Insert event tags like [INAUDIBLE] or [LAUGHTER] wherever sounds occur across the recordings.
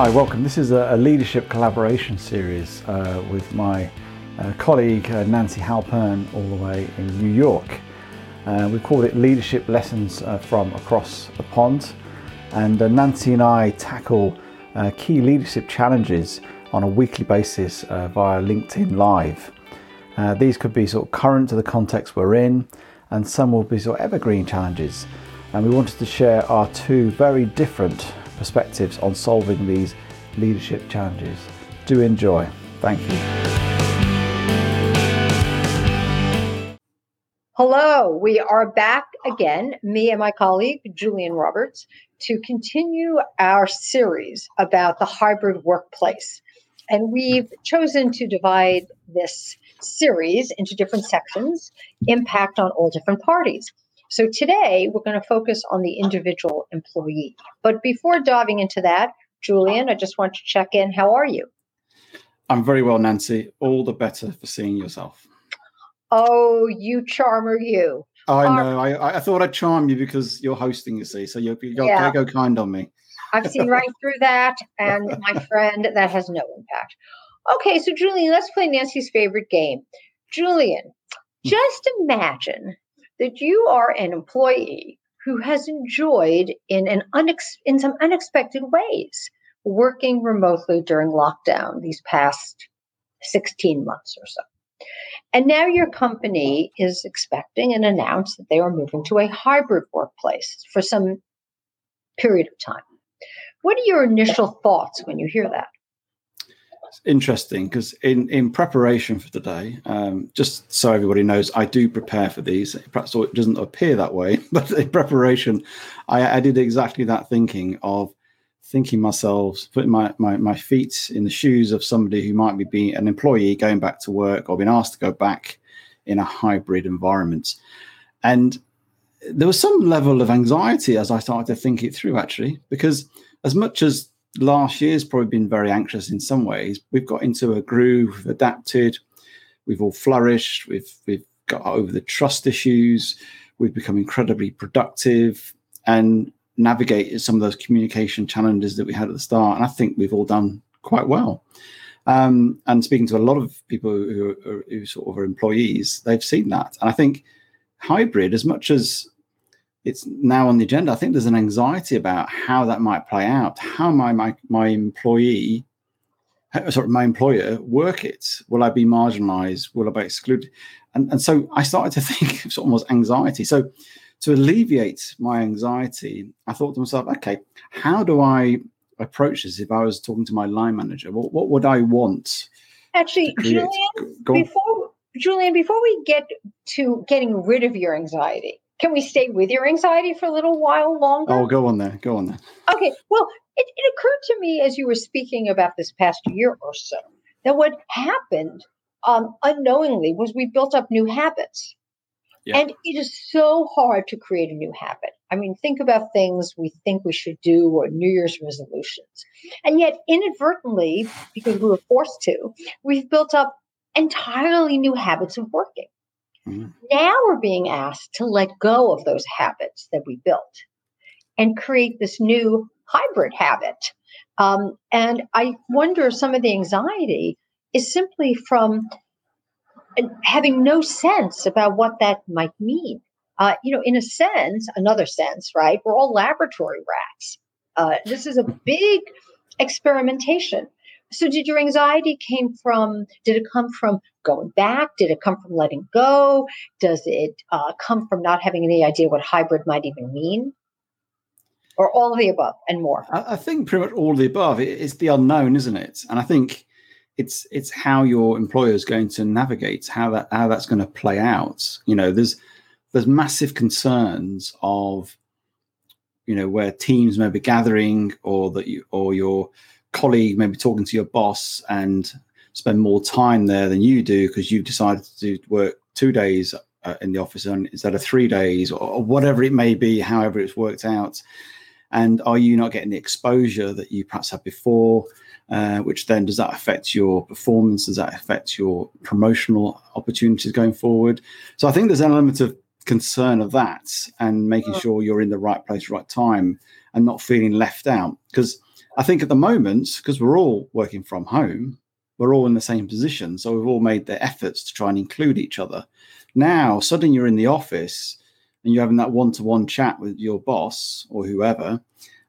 Hi, welcome. This is a, leadership collaboration series uh, with my uh, colleague uh, Nancy Halpern, all the way in New York. Uh, we called it Leadership Lessons uh, from Across the Pond. And uh, Nancy and I tackle key leadership challenges on a weekly basis via LinkedIn Live. these could be sort of current to the context we're in, and some will be sort of evergreen challenges. And we wanted to share our two very different perspectives on solving these leadership challenges. Do enjoy. Thank you. Hello, we are back again, me and my colleague Julian Roberts, to continue our series about the hybrid workplace. And we've chosen to divide this series into different sections, impact on all different parties. So today we're going to focus on the individual employee. But before diving into that, Julian, I just want to check in. How are you? I'm very well, Nancy. All the better for seeing yourself. Oh, you charmer, you. I know. I, I thought I'd charm you because you're hosting, you see. So you, you got yeah. go kind on me. I've seen [LAUGHS] right through that. And my friend, that has no impact. Okay, so Julian, let's play Nancy's favorite game. Julian, hmm. just imagine that you are an employee who has enjoyed in an unex- in some unexpected ways working remotely during lockdown these past 16 months or so. And now your company is expecting and announced that they are moving to a hybrid workplace for some period of time. What are your initial thoughts when you hear that? Interesting because in in preparation for today, um, just so everybody knows, I do prepare for these. Perhaps it doesn't appear that way, [LAUGHS] but in preparation, I, I did exactly that thinking of thinking myself, putting my, my my feet in the shoes of somebody who might be being an employee going back to work or being asked to go back in a hybrid environment, and there was some level of anxiety as I started to think it through, actually, because as much as last year's probably been very anxious in some ways. We've got into a groove, we've adapted, we've all flourished, we've we've got over the trust issues, we've become incredibly productive and navigated some of those communication challenges that we had at the start. And I think we've all done quite well. Um, and speaking to a lot of people who who sort of are employees, they've seen that. And I think hybrid, as much as it's now on the agenda. I think there's an anxiety about how that might play out. How my my my employee, uh, sorry, my employer work it? Will I be marginalised? Will I be excluded? And and so I started to [LAUGHS] think of sort of almost anxiety. So to alleviate my anxiety, I thought to myself, okay, how do I approach this? If I was talking to my line manager, what what would I want? Actually, Julian, before Julian, before we get to getting rid of your anxiety can we stay with your anxiety for a little while longer? Oh, go on there. Go on there. Okay. Well, it, it occurred to me as you were speaking about this past year or so that what happened um, unknowingly was we built up new habits. Yeah. And it is so hard to create a new habit. I mean, think about things we think we should do or New Year's resolutions. And yet, inadvertently, because we were forced to, we've built up entirely new habits of working. Mm-hmm. Now we're being asked to let go of those habits that we built and create this new hybrid habit. Um, and I wonder if some of the anxiety is simply from uh, having no sense about what that might mean. Uh, you know, in a sense, another sense, right? We're all laboratory rats. Uh, this is a big experimentation. So, did your anxiety came from? Did it come from going back? Did it come from letting go? Does it uh, come from not having any idea what hybrid might even mean? Or all of the above and more? I, I think pretty much all of the above. It, it's the unknown, isn't it? And I think it's it's how your employer is going to navigate how that how that's going to play out. You know, there's there's massive concerns of you know where teams may be gathering or that you or your colleague maybe talking to your boss and spend more time there than you do because you've decided to work two days uh, in the office instead of three days or, or, whatever it may be, however it's worked out. And are you not getting the exposure that you perhaps had before? Uh, which then does that affect your performance? Does that affect your promotional opportunities going forward? So I think there's an element of concern of that and making sure you're in the right place, right time, and not feeling left out. Because I think at the moment, because we're all working from home, we're all in the same position. So we've all made the efforts to try and include each other. Now, suddenly you're in the office and you're having that one-to-one chat with your boss or whoever,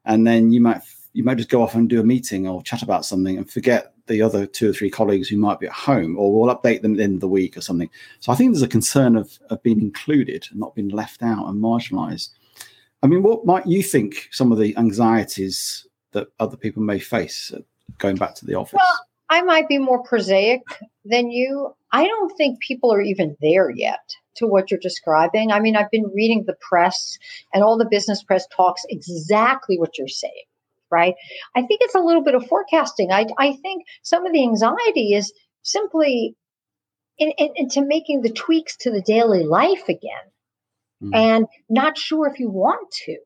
and then you might you might just go off and do a meeting or chat about something and forget the other two or three colleagues who might be at home, or we'll update them in the week or something. So I think there's a concern of, of being included and not being left out and marginalized. I mean, what might you think some of the anxieties that other people may face uh, going back to the office? Well, I might be more prosaic than you. I don't think people are even there yet to what you're describing. I mean, I've been reading the press, and all the business press talks exactly what you're saying, right? I think it's a little bit of forecasting. I, I think some of the anxiety is simply in, in, into making the tweaks to the daily life again mm. and not sure if you want to.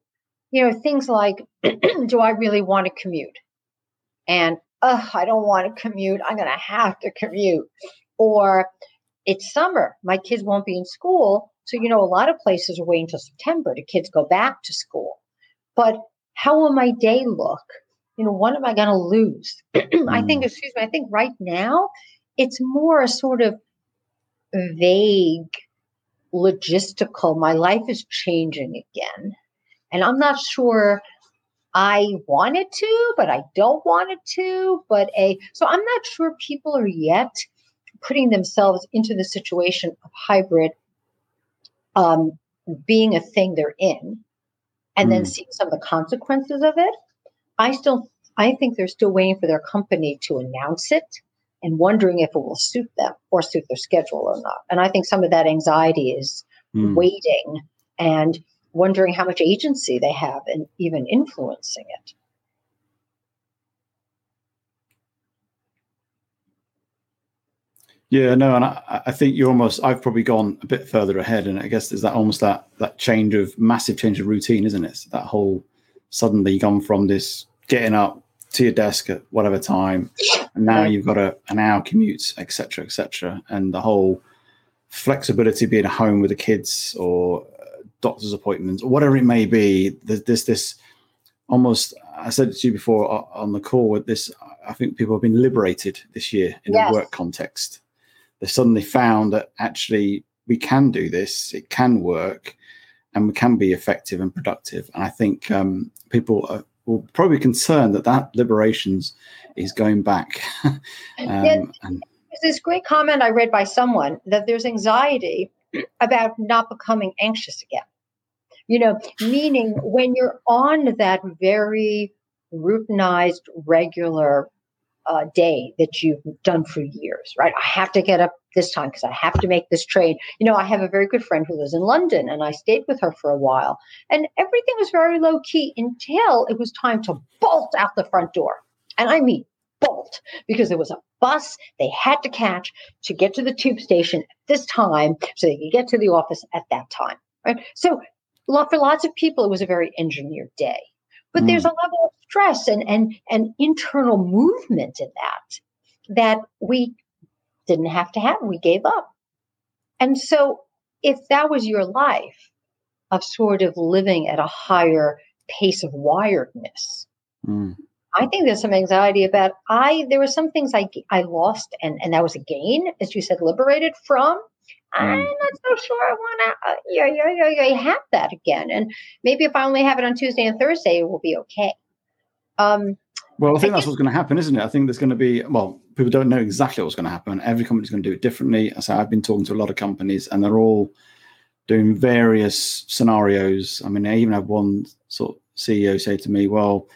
You know, things like, [CLEARS THROAT] do I really want to commute? And, oh, I don't want to commute. I'm going to have to commute. Or, it's summer. My kids won't be in school. So, you know, a lot of places are waiting until September to kids go back to school. But how will my day look? You know, what am I going to lose? [CLEARS THROAT] I think, mm. excuse me, I think right now it's more a sort of vague logistical. My life is changing again. And I'm not sure I wanted to, but I don't want it to. But a so I'm not sure people are yet putting themselves into the situation of hybrid um, being a thing they're in and mm. then hmm. seeing some of the consequences of it i still i think they're still waiting for their company to announce it and wondering if it will suit them or suit their schedule or not and i think some of that anxiety is mm. waiting and wondering how much agency they have and even influencing it Yeah, no, and I, I, think you're almost. I've probably gone a bit further ahead, and I guess there's that almost that that change of massive change of routine, isn't it? That whole suddenly gone from this getting up to your desk at whatever time, and now you've got a an hour commute, etc., etc., and the whole flexibility being at home with the kids or doctor's appointments or whatever it may be. There's this this almost. I said to you before uh, on the call with this. I think people have been liberated this year in yes. a work context they suddenly found that actually we can do this, it can work, and we can be effective and productive. And I think um, people are, will probably be concerned that that liberations is going back. [LAUGHS] um, yeah, and, there's this great comment I read by someone that there's anxiety about not becoming anxious again. You know, meaning when you're on that very routinized, regular uh, day that you've done for years, right? I have to get up this time because I have to make this trade. You know, I have a very good friend who lives in London and I stayed with her for a while and everything was very low key until it was time to bolt out the front door. And I mean, bolt because there was a bus they had to catch to get to the tube station at this time so they could get to the office at that time, right? So, for lots of people, it was a very engineered day but mm. there's a level of stress and and and internal movement in that that we didn't have to have we gave up and so if that was your life of sort of living at a higher pace of wiredness mm. I think there's some anxiety about i there were some things i i lost and and that was a gain as you said liberated from I'm mm. not so sure I want to, uh, yeah, yeah, yeah, yeah, have that again. And maybe if I only have it on Tuesday and Thursday, it will be okay. Um, well, I think I that's guess, what's going to happen, isn't it? I think there's going to be, well, people don't know exactly what's going to happen. Every company's going to do it differently. So I've been talking to a lot of companies and they're all doing various scenarios. I mean, I even have one sort of CEO say to me, well,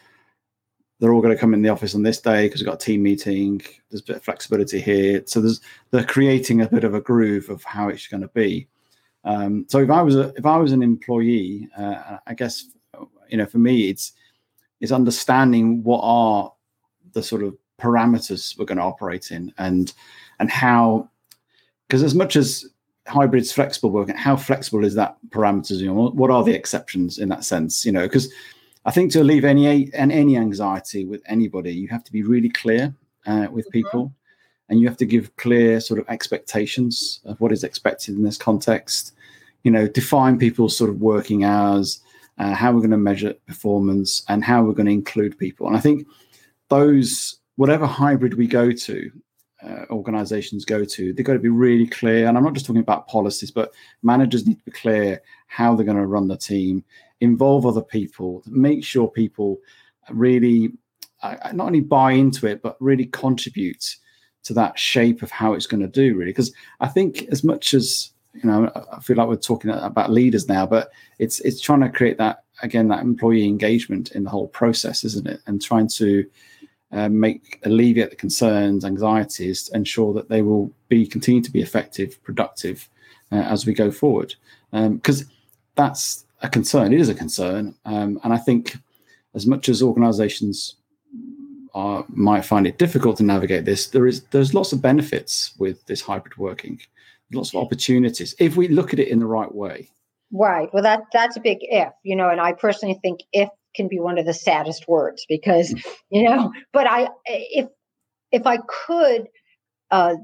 they're all going to come in the office on this day because we've got a team meeting. There's a bit of flexibility here. So there's they're creating a bit of a groove of how it's going to be. Um, so if I was a, if I was an employee, uh, I guess you know for me it's it's understanding what are the sort of parameters we're going to operate in and and how because as much as hybrids flexible working how flexible is that parameters you know what are the exceptions in that sense you know because I think to alleviate any and any anxiety with anybody, you have to be really clear uh, with mm-hmm. people, and you have to give clear sort of expectations of what is expected in this context. You know, define people's sort of working hours, uh, how we're going to measure performance, and how we're going to include people. And I think those whatever hybrid we go to, uh, organizations go to, they've got to be really clear. And I'm not just talking about policies, but managers need to be clear how they're going to run the team, involve other people, make sure people really uh, not only buy into it, but really contribute to that shape of how it's going to do, really. Because I think as much as you know, I feel like we're talking about leaders now, but it's it's trying to create that again that employee engagement in the whole process, isn't it? And trying to uh, make alleviate the concerns, anxieties, ensure that they will be continue to be effective, productive uh, as we go forward. Because um, that's a concern. It is a concern, um, and I think as much as organisations are, might find it difficult to navigate this, there is there's lots of benefits with this hybrid working, lots of opportunities if we look at it in the right way. Right. Well, that that's a big if, you know, and I personally think if can be one of the saddest words because, mm. [LAUGHS] you know, but I if if I could uh,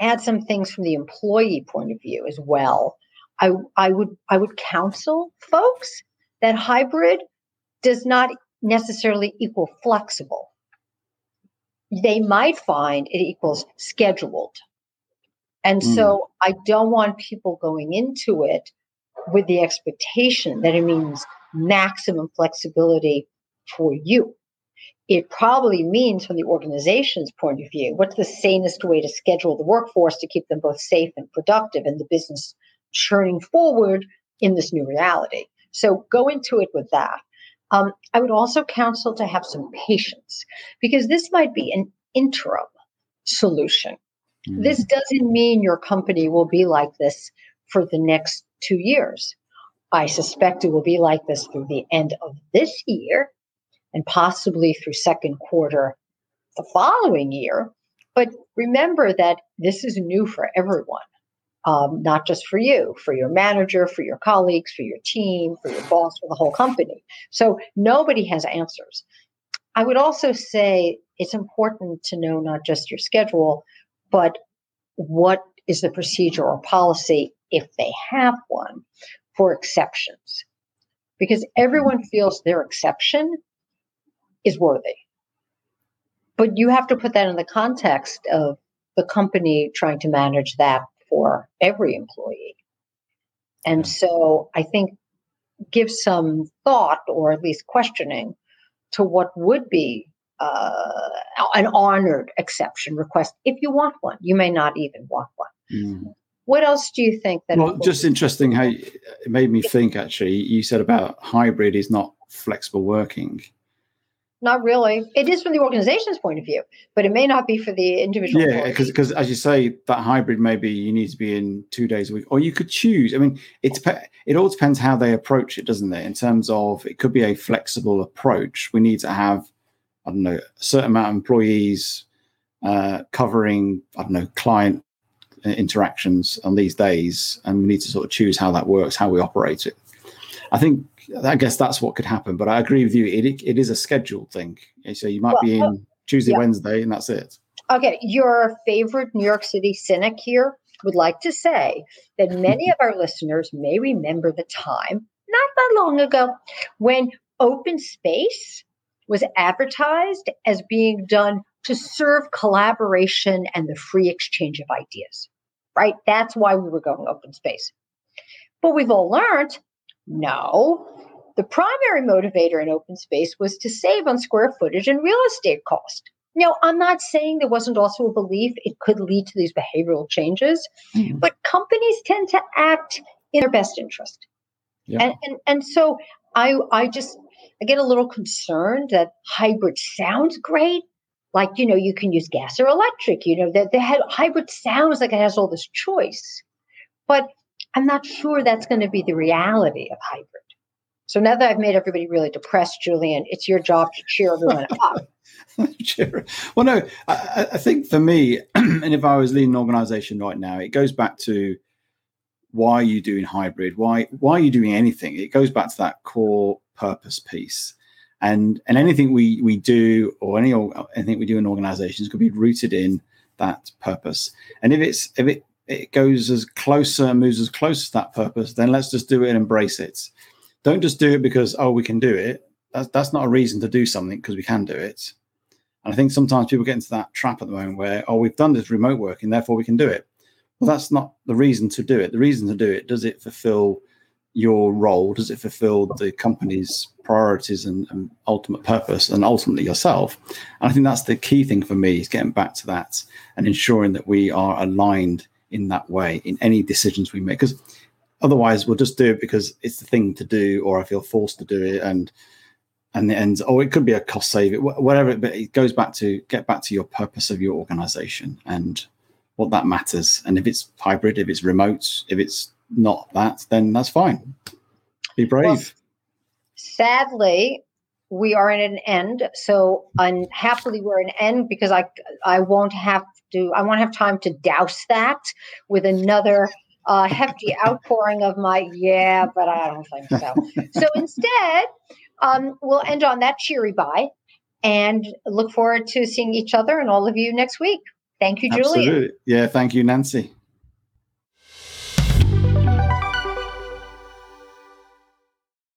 add some things from the employee point of view as well, I I would I would counsel folks that hybrid does not necessarily equal flexible. They might find it equals scheduled. And mm. so I don't want people going into it with the expectation that it means maximum flexibility for you. It probably means, from the organization's point of view, what's the sanest way to schedule the workforce to keep them both safe and productive and the business churning forward in this new reality. So go into it with that. Um, I would also counsel to have some patience because this might be an interim solution. Mm-hmm. This doesn't mean your company will be like this for the next two years. I suspect it will be like this through the end of this year and possibly through second quarter the following year. But remember that this is new for everyone um, not just for you, for your manager, for your colleagues, for your team, for your boss, for the whole company. So nobody has answers. I would also say it's important to know not just your schedule, but what is the procedure or policy, if they have one, for exceptions. Because everyone feels their exception is worthy. But you have to put that in the context of the company trying to manage that for every employee. And so I think give some thought or at least questioning to what would be uh, an honored exception request if you want one. You may not even want one. Mm. What else do you think that? Well, just interesting how it made me think. Actually, you said about hybrid is not flexible working. Not really. It is from the organization's point of view, but it may not be for the individual. Yeah, because because as you say, that hybrid maybe you need to be in two days a week, or you could choose. I mean, it's it all depends how they approach it, doesn't it? In terms of it could be a flexible approach. We need to have I don't know a certain amount of employees uh, covering I don't know client uh, interactions on these days, and we need to sort of choose how that works, how we operate it. I think I guess that's what could happen. But I agree with you. It it is a scheduled thing. So you might well, be in Tuesday, yeah. Wednesday, and that's it. Okay, your favorite New York City cynic here would like to say that many of our listeners may remember the time not that long ago when open space was advertised as being done to serve collaboration and the free exchange of ideas. Right? That's why we were going open space. But we've all learned no. The primary motivator in open space was to save on square footage and real estate cost. Now, I'm not saying there wasn't also a belief it could lead to these behavioral changes, mm-hmm. but companies tend to act in their best interest. Yeah. And, and and so I I just I get a little concerned that hybrid sounds great. Like, you know, you can use gas or electric, you know, that the hybrid sounds like it has all this choice. But I'm not sure that's going to be the reality of hybrid. So now that I've made everybody really depressed, Julian, it's your job to cheer everyone up. [LAUGHS] well, no, I, I, think for me, [CLEARS THROAT] and if I was leading an organization right now, it goes back to why are you doing hybrid? Why why are you doing anything? It goes back to that core purpose piece. And and anything we we do or any anything we do in organizations could be rooted in that purpose. And if it's if it it goes as closer, moves as close to that purpose, then let's just do it and embrace it. Don't just do it because, oh, we can do it. that's, that's not a reason to do something because we can do it. And I think sometimes people get into that trap at the moment where, oh, we've done this remote working, therefore we can do it. Well, that's not the reason to do it. The reason to do it, does it fulfill your role? Does it fulfill the company's priorities and, and, ultimate purpose and ultimately yourself? And I think that's the key thing for me is getting back to that and ensuring that we are aligned in that way in any decisions we make. Because otherwise we'll just do it because it's the thing to do or I feel forced to do it and and it ends or it could be a cost saving whatever but it goes back to get back to your purpose of your organization and what that matters. And if it's hybrid if it's remote if it's not that then that's fine. Be brave. Well, sadly we are at an end. So unhappily we're an end because i i won't have to i won't have time to douse that with another uh, hefty outpouring of my yeah but i don't think so so instead um, we'll end on that cheery bye and look forward to seeing each other and all of you next week. Thank you, Julie. Yeah, thank you, Nancy.